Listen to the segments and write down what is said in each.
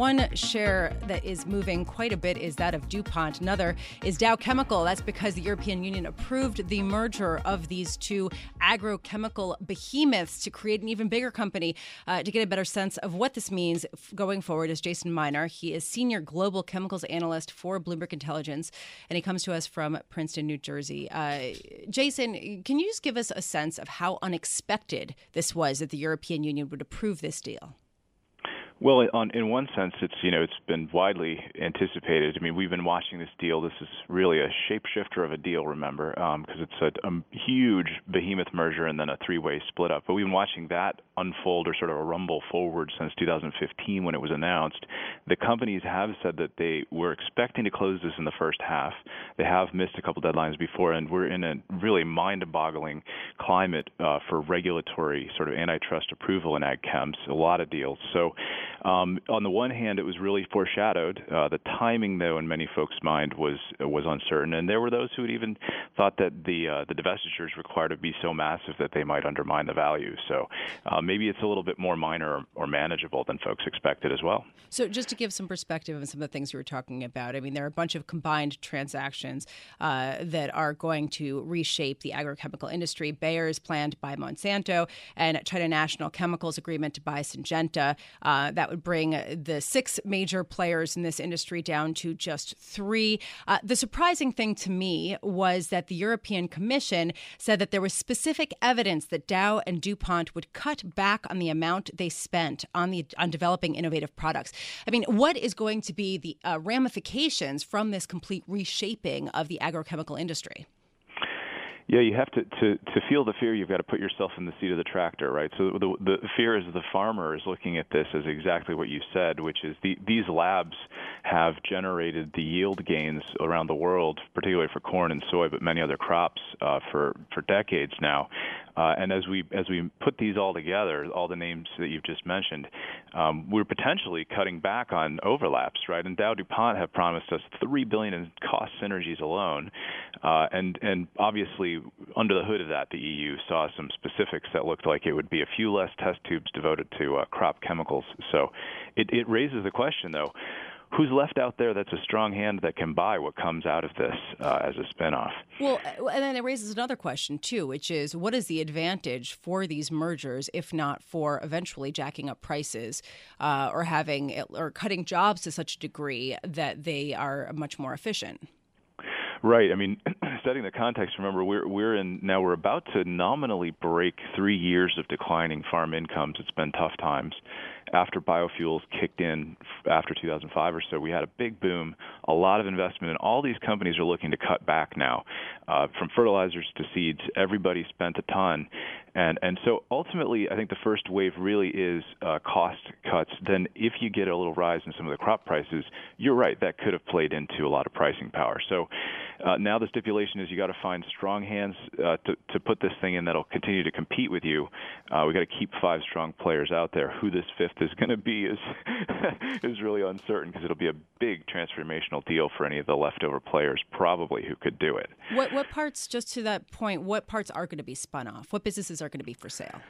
One share that is moving quite a bit is that of DuPont. Another is Dow Chemical. That's because the European Union approved the merger of these two agrochemical behemoths to create an even bigger company. Uh, to get a better sense of what this means going forward is Jason Miner. He is senior global chemicals analyst for Bloomberg Intelligence, and he comes to us from Princeton, New Jersey. Uh, Jason, can you just give us a sense of how unexpected this was that the European Union would approve this deal? Well, on, in one sense, it's you know it's been widely anticipated. I mean, we've been watching this deal. This is really a shapeshifter of a deal, remember, because um, it's a, a huge behemoth merger and then a three-way split up. But we've been watching that unfold or sort of a rumble forward since 2015 when it was announced. The companies have said that they were expecting to close this in the first half. They have missed a couple deadlines before, and we're in a really mind-boggling climate uh, for regulatory sort of antitrust approval in ag chems. A lot of deals. So um, on the one hand, it was really foreshadowed. Uh, the timing, though, in many folks' mind was was uncertain, and there were those who had even thought that the uh, the divestitures required to be so massive that they might undermine the value. So uh, maybe it's a little bit more minor or, manageable than folks expected as well. So just to give some perspective on some of the things you were talking about, I mean, there are a bunch of combined transactions uh, that are going to reshape the agrochemical industry. Bayer is planned by Monsanto, and China National Chemicals agreement to buy Syngenta. Uh, that would bring the six major players in this industry down to just three. Uh, the surprising thing to me was that the European Commission said that there was specific evidence that Dow and DuPont would cut back on the amount they spent on the on developing innovative products. I mean, what is going to be the uh, ramifications from this complete reshaping of the agrochemical industry? Yeah, you have to, to to feel the fear. You've got to put yourself in the seat of the tractor, right? So the the fear is the farmer is looking at this as exactly what you said, which is the, these labs have generated the yield gains around the world, particularly for corn and soy, but many other crops uh, for for decades now. Uh, and as we as we put these all together, all the names that you've just mentioned, um, we're potentially cutting back on overlaps, right? And Dow DuPont have promised us three billion in cost synergies alone, uh, and and obviously under the hood of that, the EU saw some specifics that looked like it would be a few less test tubes devoted to uh, crop chemicals. So it, it raises the question, though who's left out there that's a strong hand that can buy what comes out of this uh, as a spinoff? Well, uh, and then it raises another question too, which is what is the advantage for these mergers, if not for eventually jacking up prices uh, or having or cutting jobs to such a degree that they are much more efficient? Right. I mean, setting the context, remember we're we're in now we're about to nominally break three years of declining farm incomes. It's been tough times. After biofuels kicked in after 2005 or so, we had a big boom, a lot of investment, and all these companies are looking to cut back now, uh, from fertilizers to seeds. Everybody spent a ton, and and so ultimately, I think the first wave really is uh, cost cuts. Then, if you get a little rise in some of the crop prices, you're right that could have played into a lot of pricing power. So uh, now the stipulation is you got to find strong hands uh, to to put this thing in that'll continue to compete with you. Uh, we got to keep five strong players out there. Who this fifth is going to be is is really uncertain because it'll be a big transformational deal for any of the leftover players probably who could do it. What what parts just to that point? What parts are going to be spun off? What businesses are going to be for sale?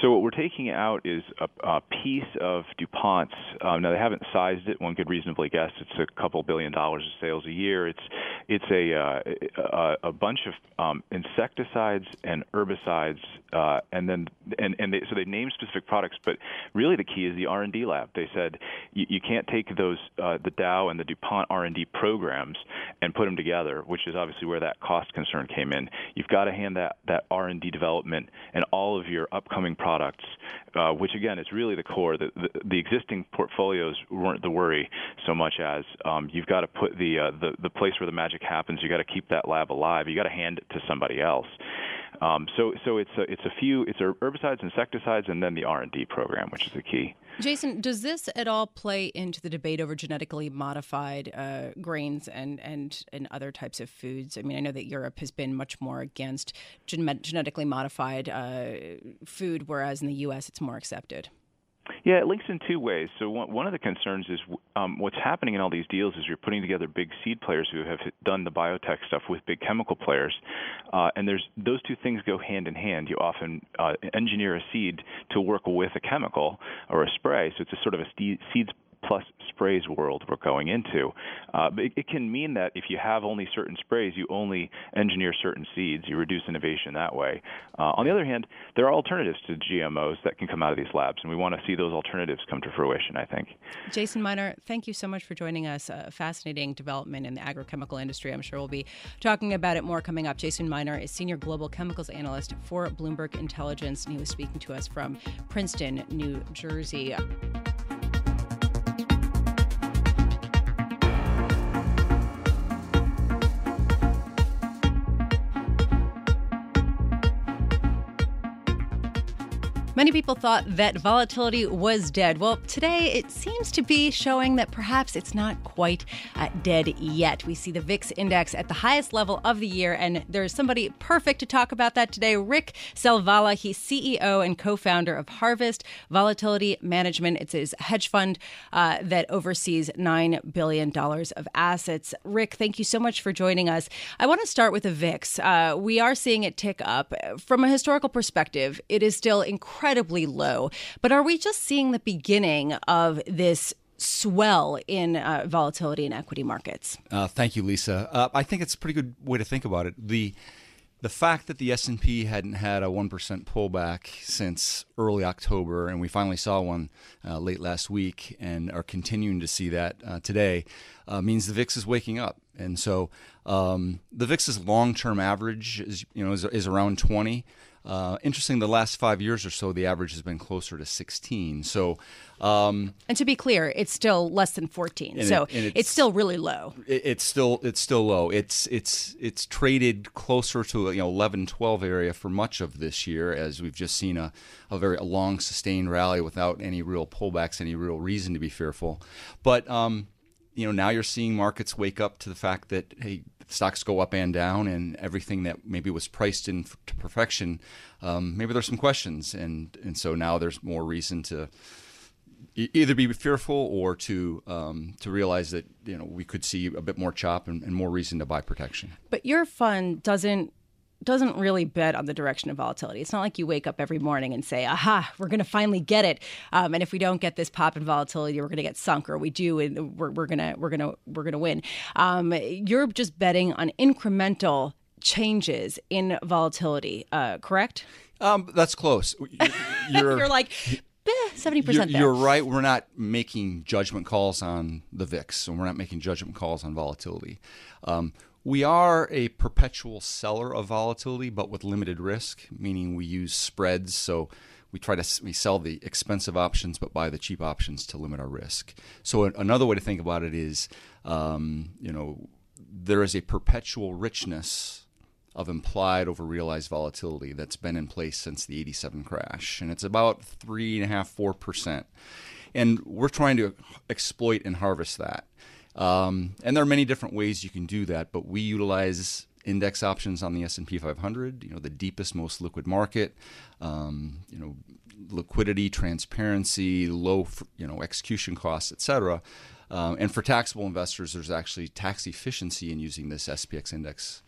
So what we're taking out is a, a piece of DuPont's. Um, now they haven't sized it. One could reasonably guess it's a couple billion dollars of sales a year. It's it's a uh, a, a, bunch of um, insecticides and herbicides, uh, and then and and they, so they name specific products. But really, the key is the R and D lab. They said you, you can't take those uh, the Dow and the DuPont R and D programs and put them together, which is obviously where that cost concern came in. You've got to hand that that R and D development and all of your upcoming products, uh, which again is really the core. The, the, the, existing portfolios weren't the worry so much as um, you've got to put the, uh, the the place where the magic happens. You got to keep that lab alive. You got to hand it to somebody else. Um, so so it's a, it's a few it's herbicides, insecticides, and then the R and D program, which is the key. Jason, does this at all play into the debate over genetically modified uh, grains and, and, and other types of foods? I mean, I know that Europe has been much more against gen- genetically modified uh, food, whereas in the U.S. it's more accepted. Yeah, it links in two ways. So one, of the concerns is um, what's happening in all these deals is you're putting together big seed players who have done the biotech stuff with big chemical players, uh, and there's those two things go hand in hand. You often uh, engineer a seed to work with a chemical or a spray, so it's a sort of a seeds plus sprays world we're going into. Uh, it, it, can mean that if you have only certain sprays, you only engineer certain seeds. You reduce innovation that way. Uh, on the other hand, there are alternatives to GMOs that can come out of these labs, and we want to see those alternatives come to fruition, I think. Jason Miner, thank you so much for joining us. A fascinating development in the agrochemical industry. I'm sure we'll be talking about it more coming up. Jason Miner is Senior Global Chemicals Analyst for Bloomberg Intelligence, and he was speaking to us from Princeton, New Jersey. Many people thought that volatility was dead. Well, today it seems to be showing that perhaps it's not quite uh, dead yet. We see the VIX index at the highest level of the year, and there's somebody perfect to talk about that today. Rick Selvala, he's CEO and co founder of Harvest Volatility Management. It's his hedge fund uh, that oversees $9 billion of assets. Rick, thank you so much for joining us. I want to start with the VIX. Uh, we are seeing it tick up. From a historical perspective, it is still incredible incredibly low. But are we just seeing the beginning of this swell in uh, volatility in equity markets? Uh, thank you, Lisa. Uh, I think it's a pretty good way to think about it. The the fact that the S&P hadn't had a 1% pullback since early October and we finally saw one uh, late last week and are continuing to see that uh, today uh, means the VIX is waking up. And so um, the VIX's long-term average is you know is, is around 20. Uh, interesting, the last five years or so, the average has been closer to 16. So, um, and to be clear, it's still less than 14. So it, it's, it's, still really low. It, it's still it's still low. It's it's it's traded closer to you know 11, 12 area for much of this year, as we've just seen a, a very a long sustained rally without any real pullbacks, any real reason to be fearful. But um, you know now you're seeing markets wake up to the fact that hey stocks go up and down, and everything that maybe was priced in to perfection, um, maybe there's some questions, and and so now there's more reason to either be fearful or to um, to realize that you know we could see a bit more chop and, and more reason to buy protection. But your fund doesn't doesn't really bet on the direction of volatility. It's not like you wake up every morning and say, "Aha, we're going to finally get it." Um, and if we don't get this pop in volatility, we're going to get sunk, or we do, and we're, we're gonna we're gonna we're gonna win. Um, you're just betting on incremental changes in volatility, uh, correct? Um, that's close. You're, you're like. Seventy percent. You're, you're, right. We're not making judgment calls on the VIX, and we're not making judgment calls on volatility. Um, we are a perpetual seller of volatility, but with limited risk, meaning we use spreads. So we try to we sell the expensive options, but buy the cheap options to limit our risk. So another way to think about it is, um, you know, there is a perpetual richness of implied over realized volatility that's been in place since the 87 crash. And it's about three and a half, four percent. And we're trying to exploit and harvest that. Um, and there are many different ways you can do that, but we utilize index options on the S&P 500, you know, the deepest, most liquid market, um, you know, liquidity, transparency, low, you know, execution costs, etc. Um, and for taxable investors, there's actually tax efficiency in using this SPX index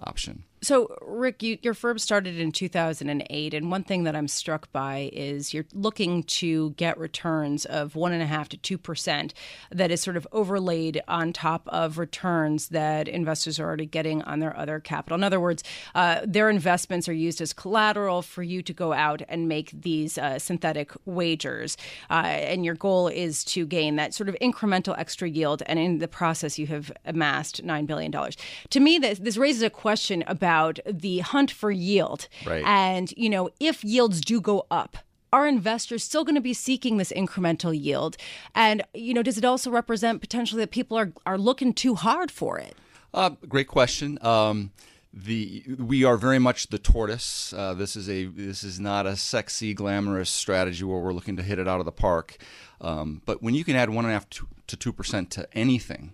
option. So, Rick, you, your firm started in 2008, and one thing that I'm struck by is you're looking to get returns of one and a half to two percent that is sort of overlaid on top of returns that investors are already getting on their other capital. In other words, uh, their investments are used as collateral for you to go out and make these uh, synthetic wagers, uh, and your goal is to gain that sort of incremental extra yield, and in the process, you have amassed nine billion dollars. To me, this, this raises a question about about the hunt for yield. Right. And, you know, if yields do go up, are investors still going to be seeking this incremental yield? And, you know, does it also represent potentially that people are, are looking too hard for it? Uh, great question. Um, the we are very much the tortoise. Uh, this is a this is not a sexy, glamorous strategy where we're looking to hit it out of the park. Um, but when you can add one and a half to two percent to anything,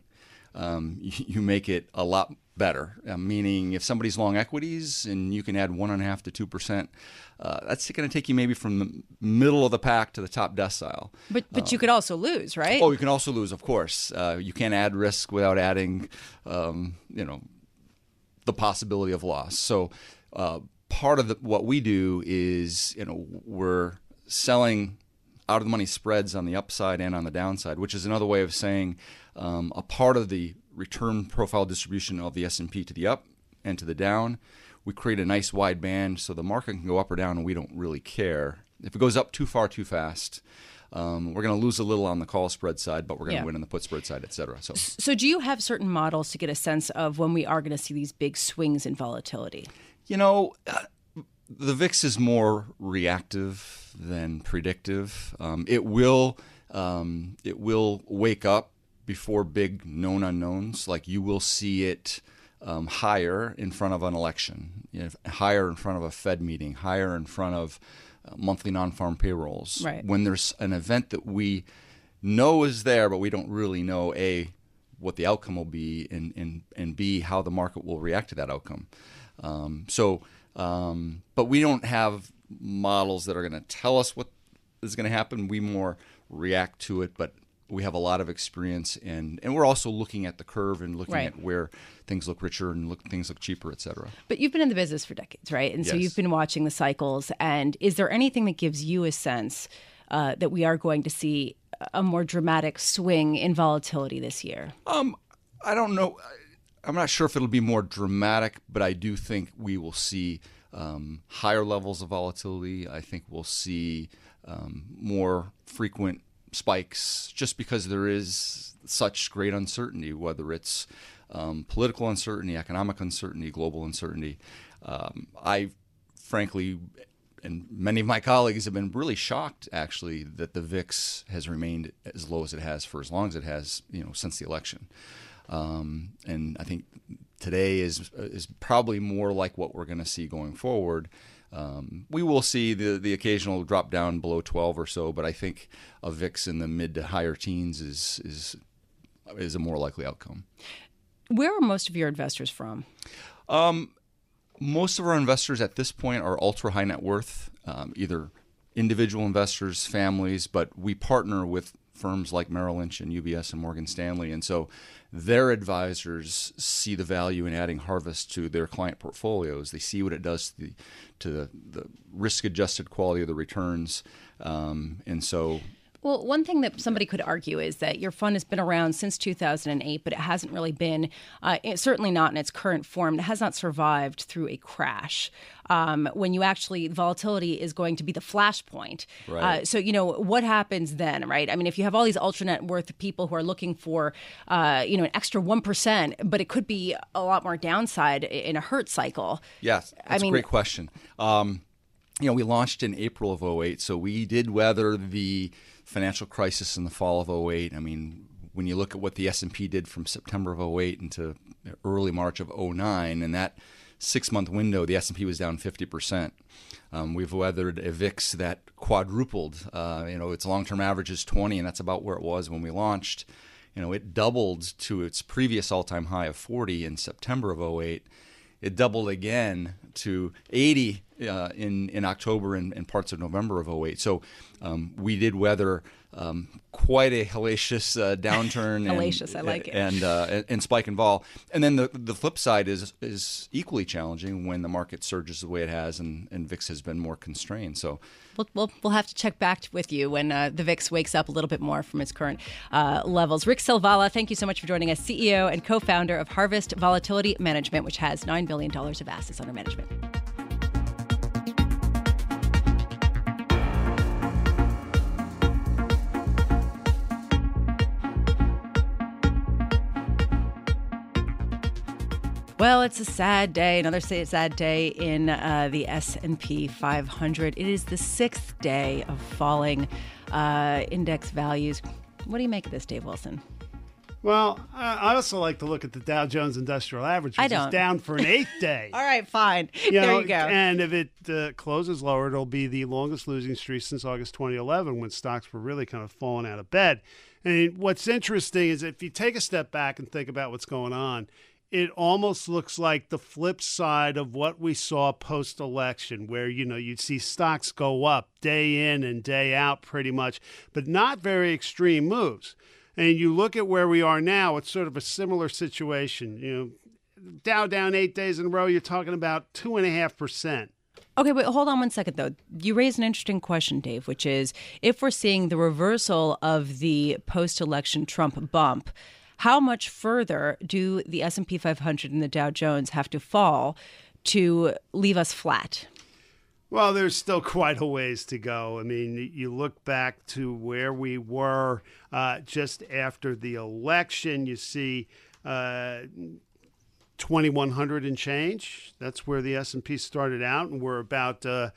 um, you, you, make it a lot better. Uh, meaning, if somebody's long equities and you can add one and a half to two percent, uh, that's going to take you maybe from the middle of the pack to the top decile. But but you could also lose, right? Oh, you can also lose, of course. Uh, you can't add risk without adding, um, you know, the possibility of loss. So uh, part of the, what we do is, you know, we're selling out of the money spreads on the upside and on the downside, which is another way of saying um, a part of the return profile distribution of the S&P to the up and to the down. We create a nice wide band so the market can go up or down and we don't really care. If it goes up too far too fast, um, we're going to lose a little on the call spread side, but we're going to yeah. win on the put spread side, et cetera. So, so do you have certain models to get a sense of when we are going to see these big swings in volatility? You know, uh, the VIX is more reactive than predictive. Um, it will um, it will wake up before big known unknowns. Like you will see it um, higher in front of an election, you know, higher in front of a Fed meeting, higher in front of monthly non-farm payrolls. Right. When there's an event that we know is there, but we don't really know a what the outcome will be, and and and b how the market will react to that outcome. Um, so, um, but we don't have models that are going to tell us what is going to happen. We more react to it, but we have a lot of experience and and we're also looking at the curve and looking right. at where things look richer and look things look cheaper et cetera. But you've been in the business for decades right? And yes. so you've been watching the cycles. And is there anything that gives you a sense uh, that we are going to see a more dramatic swing in volatility this year? Um i don't know. I'm not sure if it'll be more dramatic but i do think we will see um, higher levels of volatility. I think we'll see um, more frequent spikes just because there is such great uncertainty, whether it's um, political uncertainty, economic uncertainty, global uncertainty. Um, I, frankly, and many of my colleagues have been really shocked, actually, that the VIX has remained as low as it has for as long as it has, you know, since the election. Um, and I think today is is probably more like what we're going to see going forward. Um, we will see the the occasional drop down below 12 or so, but I think a VIX in the mid to higher teens is is is a more likely outcome. Where are most of your investors from? Um, most of our investors at this point are ultra high net worth, um, either individual investors, families, but we partner with firms like Merrill Lynch and UBS and Morgan Stanley. And so their advisors see the value in adding Harvest to their client portfolios. They see what it does to the, to the, the risk adjusted quality of the returns. Um, and so well, one thing that somebody could argue is that your fund has been around since 2008, but it hasn't really been, uh, it, certainly not in its current form. It has not survived through a crash. Um, when you actually, volatility is going to be the flashpoint. Right. Uh, so, you know, what happens then, right? I mean, if you have all these ultra net worth people who are looking for, uh, you know, an extra 1%, but it could be a lot more downside in a hurt cycle. Yes, that's I mean, a great question. Um, you know, we launched in April of 08, so we did weather the financial crisis in the fall of 08. I mean, when you look at what the S&P did from September of 08 into early March of 09, and that six-month window, the S&P was down 50%. Um, we've weathered a VIX that quadrupled. Uh, you know, its long-term average is 20, and that's about where it was when we launched. You know, it doubled to its previous all-time high of 40 in September of 08 it doubled again to 80 uh, in in October and, and, parts of November of 08. So um, we did weather um, quite a hellacious uh, downturn. hellacious, and, I like it. And, uh, and, spike and vol. And then the the flip side is is equally challenging when the market surges the way it has, and, and VIX has been more constrained. So we'll we'll, we'll have to check back with you when uh, the VIX wakes up a little bit more from its current uh, levels. Rick Selvala, thank you so much for joining us, CEO and co-founder of Harvest Volatility Management, which has nine billion dollars of assets under management. Well, it's a sad day. Another sad day in uh, the S and P 500. It is the sixth day of falling uh, index values. What do you make of this, Dave Wilson? Well, I also like to look at the Dow Jones Industrial Average, which I don't. is down for an eighth day. All right, fine. You there know, you go. And if it uh, closes lower, it'll be the longest losing streak since August 2011 when stocks were really kind of falling out of bed. And what's interesting is if you take a step back and think about what's going on, it almost looks like the flip side of what we saw post election, where you know you'd see stocks go up day in and day out pretty much, but not very extreme moves. And you look at where we are now, it's sort of a similar situation. You know, Dow down eight days in a row, you're talking about two and a half percent. Okay, wait, hold on one second though. You raised an interesting question, Dave, which is if we're seeing the reversal of the post-election Trump bump, how much further do the S&P 500 and the Dow Jones have to fall to leave us flat? Well, there's still quite a ways to go. I mean, you look back to where we were uh, just after the election, you see uh, 2100 and change. That's where the S&P started out, and we're about uh,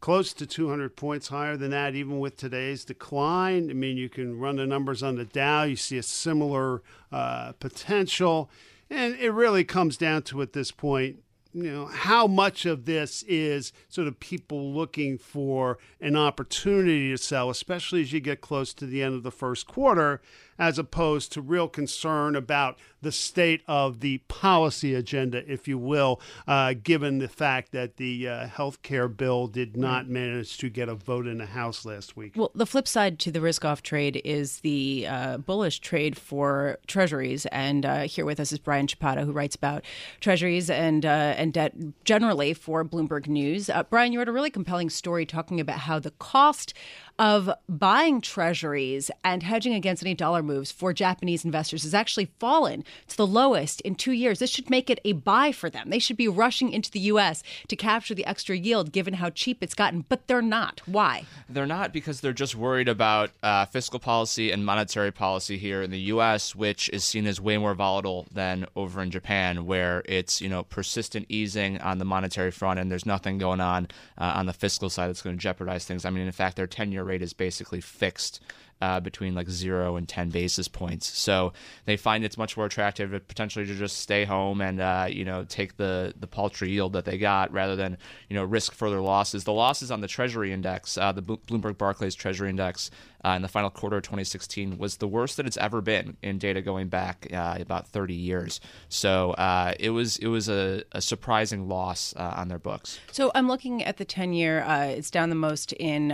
close to 200 points higher than that, even with today's decline. I mean, you can run the numbers on the Dow. You see a similar uh, potential, and it really comes down to at this point you know how much of this is sort of people looking for an opportunity to sell especially as you get close to the end of the first quarter as opposed to real concern about the state of the policy agenda, if you will, uh, given the fact that the uh, health care bill did not manage to get a vote in the House last week. Well, the flip side to the risk off trade is the uh, bullish trade for treasuries. And uh, here with us is Brian Chappatta, who writes about treasuries and, uh, and debt generally for Bloomberg News. Uh, Brian, you wrote a really compelling story talking about how the cost of buying treasuries and hedging against any dollar moves for Japanese investors has actually fallen to the lowest in two years. This should make it a buy for them. They should be rushing into the U.S. to capture the extra yield given how cheap it's gotten, but they're not. Why? They're not because they're just worried about uh, fiscal policy and monetary policy here in the U.S., which is seen as way more volatile than over in Japan, where it's you know persistent easing on the monetary front, and there's nothing going on uh, on the fiscal side that's going to jeopardize things. I mean, in fact, their 10-year rate is basically fixed uh, between like zero and 10 basis points. So they find it's much more attractive potentially to just stay home and, uh, you know, take the, the paltry yield that they got rather than, you know, risk further losses. The losses on the Treasury Index, uh, the Bloomberg Barclays Treasury Index uh, in the final quarter of 2016 was the worst that it's ever been in data going back uh, about 30 years. So uh, it was it was a, a surprising loss on their books. So I'm looking at the 10 year. it's down the most in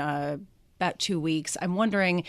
about two weeks. I'm wondering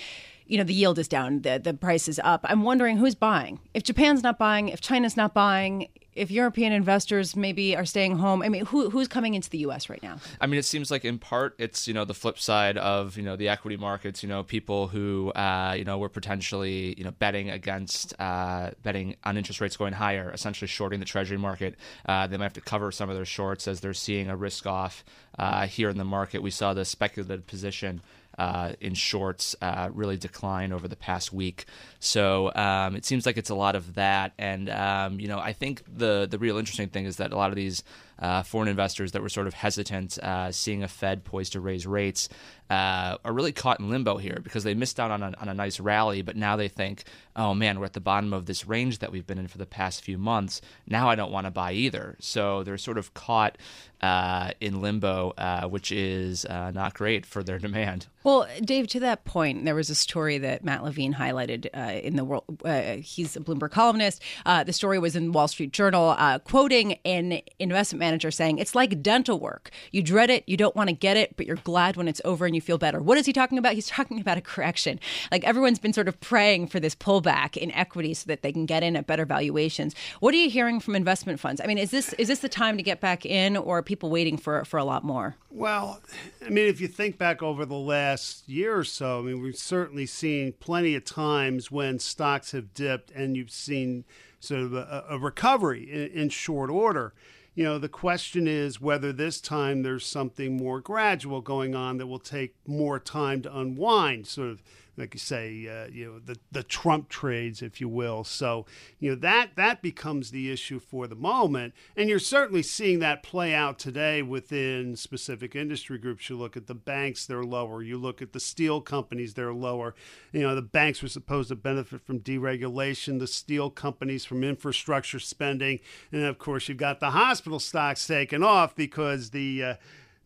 you know the yield is down the the price is up. I'm wondering who's buying. If japan's not buying if china's not buying if european investors maybe are staying home i mean who, who's coming into the us right now? I mean it seems like in part it's you know the flip side of you know the equity markets you know people who uh, you know were potentially you know betting against uh, betting on interest rates going higher essentially shorting the treasury market. Uh, they might have to cover some of their shorts as they're seeing a risk off uh, here in the market we saw the speculative position uh, in shorts uh, really decline over the past week. So um, it seems like it's a lot of that. And um, you know, I think the the real interesting thing is that a lot of these uh, foreign investors that were sort of hesitant, uh, seeing a Fed poised to raise rates, uh, are really caught in limbo here because they missed out on a, on a nice rally, but now they think, oh man, we're at the bottom of this range that we've been in for the past few months. Now I don't want to buy either. So they're sort of caught uh, in limbo, uh, which is uh, not great for their demand. Well, Dave, to that point, there was a story that Matt Levine highlighted uh, in the world. Uh, he's a Bloomberg columnist. Uh, the story was in Wall Street Journal, quoting an investment manager saying, "It's like dental work. You dread it, you don't want to get it, but you're glad when it's over and you feel better." What is he talking about? He's talking about a correction. Like everyone's been sort of praying for this pullback in equity so that they can get in at better valuations. What are you hearing from investment funds? I mean, is this is this the time to get back in, or are people waiting for for a lot more? Well, I mean, if you think back over the last year or so, I mean, we've certainly seen plenty of times when stocks have dipped, and you've seen sort of a, a recovery in, in short order. You know, the question is whether this time there's something more gradual going on that will take more time to unwind. Sort of like you say, uh, you know, the the Trump trades, if you will. So you know that that becomes the issue for the moment, and you're certainly seeing that play out today within specific industry groups. You look at the banks; they're lower. You look at the steel companies; they're lower. You know, the banks were supposed to benefit from deregulation, the steel companies from infrastructure spending, and of course, you've got the hospital stocks taken off because the uh,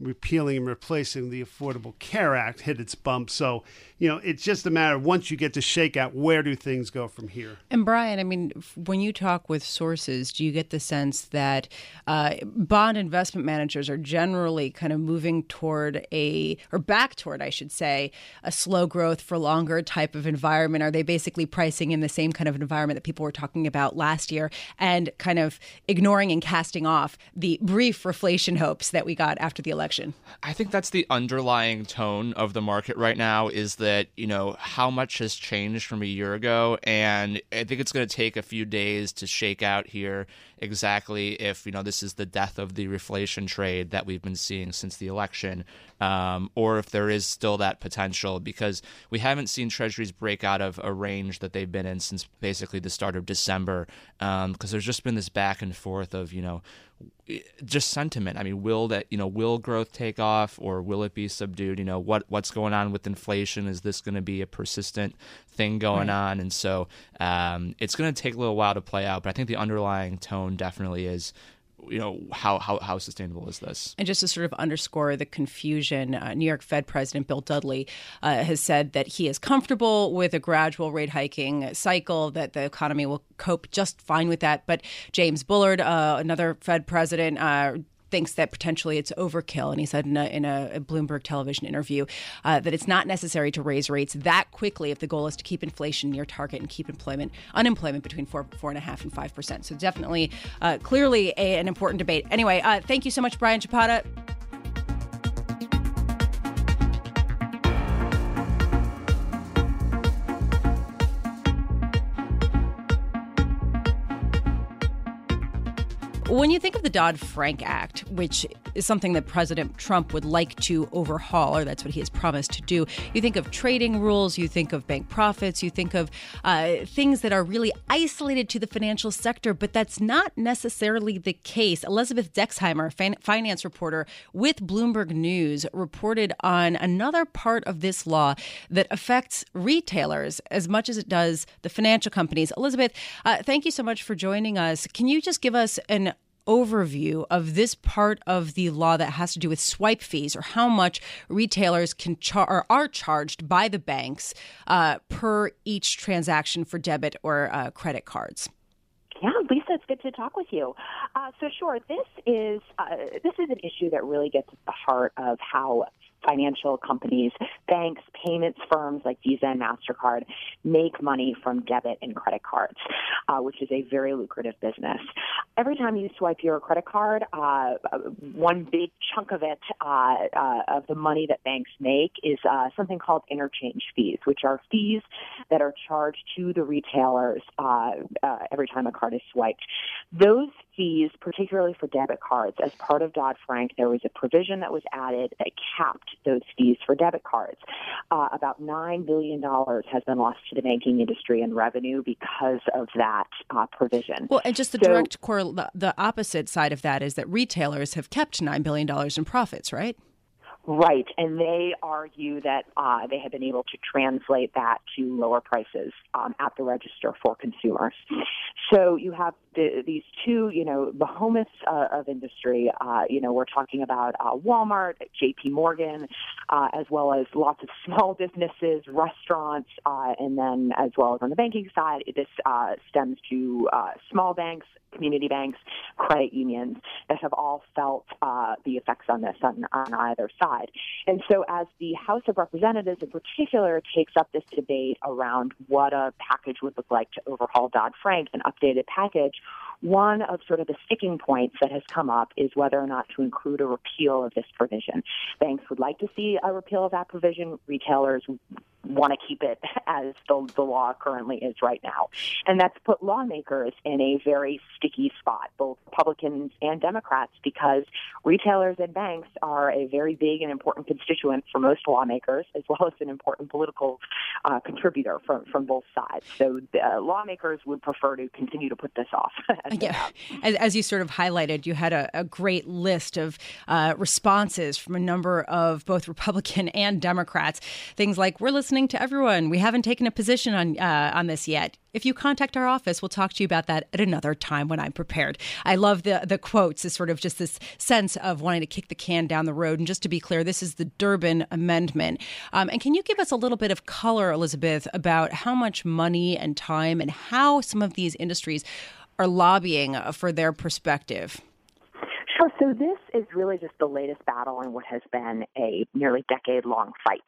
repealing and replacing the Affordable Care Act hit its bump. So, you know, it's just a matter of once you get to shake out, where do things go from here? And Brian, I mean, when you talk with sources, do you get the sense that uh, bond investment managers are generally kind of moving toward a, or back toward, I should say, a slow growth for longer type of environment? Are they basically pricing in the same kind of environment that people were talking about last year and kind of ignoring and casting off the brief reflation hopes that we got after the election? Election? I think that's the underlying tone of the market right now is that, you know, how much has changed from a year ago. And I think it's going to take a few days to shake out here exactly if, you know, this is the death of the reflation trade that we've been seeing since the election, um, or if there is still that potential because we haven't seen treasuries break out of a range that they've been in since basically the start of December because um, there's just been this back and forth of, you know, just sentiment. I mean, will that you know will growth take off or will it be subdued? You know what what's going on with inflation? Is this going to be a persistent thing going right. on? And so um, it's going to take a little while to play out. But I think the underlying tone definitely is you know how, how how sustainable is this? And just to sort of underscore the confusion uh, new york fed president bill dudley uh, has said that he is comfortable with a gradual rate hiking cycle that the economy will cope just fine with that. But james bullard uh, another fed president uh, thinks that potentially it's overkill. And he said in a, in a Bloomberg television interview uh, that it's not necessary to raise rates that quickly if the goal is to keep inflation near target and keep employment unemployment between four four and a half and five percent. So definitely, uh, clearly a, an important debate. Anyway, uh, thank you so much, Brian Chappatta. When you think of the Dodd Frank Act, which is something that President Trump would like to overhaul, or that's what he has promised to do, you think of trading rules, you think of bank profits, you think of uh, things that are really isolated to the financial sector, but that's not necessarily the case. Elizabeth Dexheimer, fan- finance reporter with Bloomberg News, reported on another part of this law that affects retailers as much as it does the financial companies. Elizabeth, uh, thank you so much for joining us. Can you just give us an overview of this part of the law that has to do with swipe fees or how much retailers can char- or are charged by the banks uh, per each transaction for debit or uh, credit cards. Yeah, Lisa, it's good to talk with you. Uh, so, sure, this is uh, this is an issue that really gets at the heart of how financial companies, banks, payments firms like Visa and MasterCard make money from debit and credit cards, uh, which is a very lucrative business. Every time you swipe your credit card, uh, one big chunk of it, uh, uh of the money that banks make, is uh, something called interchange fees, which are fees that are charged to the retailers uh, every time a card is swiped. Those fees, particularly for debit cards, as part of Dodd Frank, there was a provision that was added that capped those fees for debit cards. Uh, about $9 billion has been lost to the banking industry in revenue because of that uh, provision. Well, and just the so, direct the opposite side of that is that retailers have kept $9 billion in profits, right? Right, and they argue that uh, they have been able to translate that to lower prices um, at the register for consumers. So you have the, these two, you know, behemoths uh, of industry. Uh, you know, we're talking about uh, Walmart, J.P. Morgan, uh, as well as lots of small businesses, restaurants, uh, and then as well as on the banking side, this stems to small banks, community banks, credit unions that have all felt the effects on this on, on either side. And so, as the House of Representatives in particular takes up this debate around what a package would look like to overhaul Dodd Frank, an updated package, one of sort of the sticking points that has come up is whether or not to include a repeal of this provision. Banks would like to see a repeal of that provision. Retailers want to keep it as the, the law currently is right now. And that's put lawmakers in a very sticky spot, both Republicans and Democrats, because retailers and banks are a very big and important constituent for most lawmakers, as well as an important political uh, contributor from, from both sides. So uh, lawmakers would prefer to continue to put this off. yeah. As, as, you sort of highlighted, you had a, a great list of uh, responses from a number of both Republican and Democrats. Things like, we're listening to everyone. We haven't taken a position on, uh, on this yet. If you contact our office, we'll talk to you about that at another time when I'm prepared. I love the the quotes, is sort of just this sense of wanting to kick the can down the road. And just to be clear, this is the Durbin Amendment. Um, and can you give us a little bit of color, Elizabeth, about how much money and time and how some of these industries are lobbying for their perspective? Sure. So this is really just the latest battle in what has been a nearly decade long fight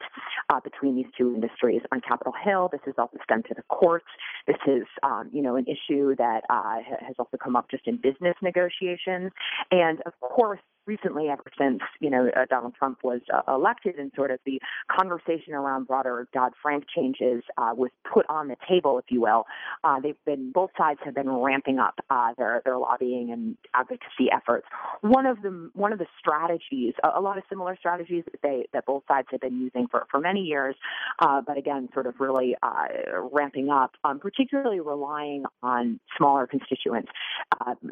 uh, between these two industries on Capitol Hill. This has also stemmed to the courts. This is, um, you know, an issue that uh, has also come up just in business negotiations. And of course, recently, ever since you know uh, Donald Trump was uh, elected, and sort of the conversation around broader Dodd Frank changes uh, was put on the table, if you will. Uh, they've been both sides have been ramping up uh, their their lobbying and advocacy efforts. One of the one of the strategies, a, a lot of similar strategies that they that both sides have been using for for many years, uh, but again, sort of really ramping up, um, particularly relying on smaller constituents.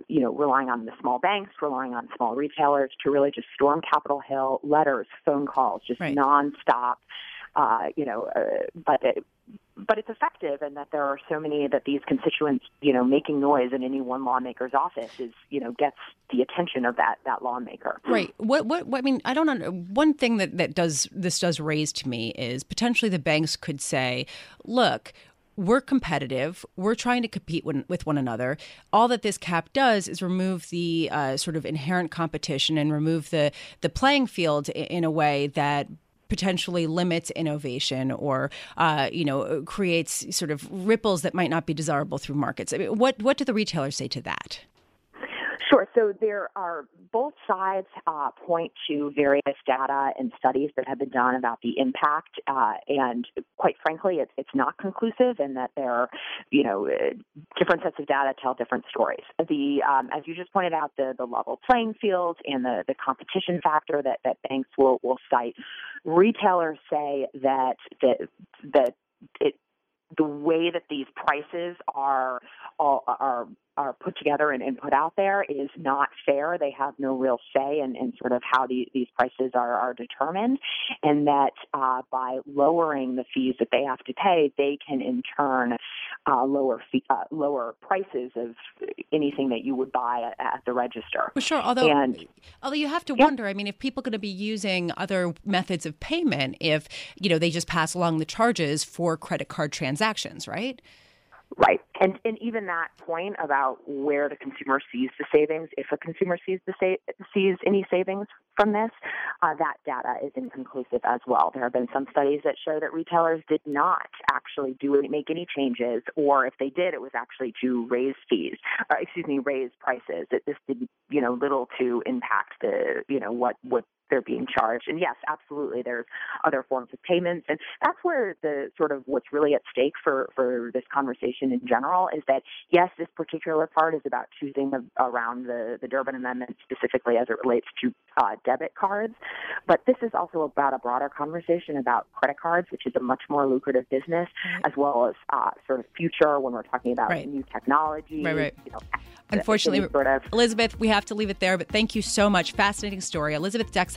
you know, relying on the small banks, relying on small retailers to really just storm Capitol Hill, letters, phone calls, just right. nonstop. Uh, you know, uh, but it, but it's effective, and that there are so many that these constituents, you know, making noise in any one lawmaker's office is, you know, gets the attention of that that lawmaker. Right. What? What? what I mean, I don't know. One thing that that does this does raise to me is potentially the banks could say, look, we're competitive. We're trying to compete with one another. All that this cap does is remove the uh, sort of inherent competition and remove the the playing field in a way that potentially limits innovation or uh, you know creates sort of ripples that might not be desirable through markets. I mean, what what do the retailers say to that? Sure. So there are both sides uh, point to various data and studies that have been done about the impact, uh, and quite frankly, it's it's not conclusive, and that there are, you know, uh, different sets of data tell different stories. The um, as you just pointed out, the the level playing field and the the competition factor that that banks will will cite. Retailers say that that that it the way that these prices are are are put together and, and, put out there is not fair. They have no real say in, in sort of how the, these prices are, are determined, and that uh, by lowering the fees that they have to pay, they can in turn uh, lower fee, uh, lower prices of anything that you would buy at, at the register. Well, sure. Although, and, although you have to yeah. wonder. I mean, if people are going to be using other methods of payment, if you know they just pass along the charges for credit card transactions, right? Right. And and even that point about where the consumer sees the savings, if a consumer sees the sa- sees any savings from this, uh, that data is inconclusive as well. There have been some studies that show that retailers did not actually do any, make any changes, or if they did, it was actually to raise fees, or excuse me, raise prices. That this did you know little to impact the you know what what they're being charged. And yes, absolutely, there's other forms of payments, and that's where the sort of what's really at stake for for this conversation in general is that yes, this particular part is about choosing the, around the the Durbin Amendment specifically as it relates to uh, debit cards, but this is also about a broader conversation about credit cards, which is a much more lucrative business, right. as well as uh, sort of future when we're talking about right. new technology. Right, right. You know, Unfortunately, sort of. Elizabeth, we have to leave it there, but thank you so much. Fascinating story. Elizabeth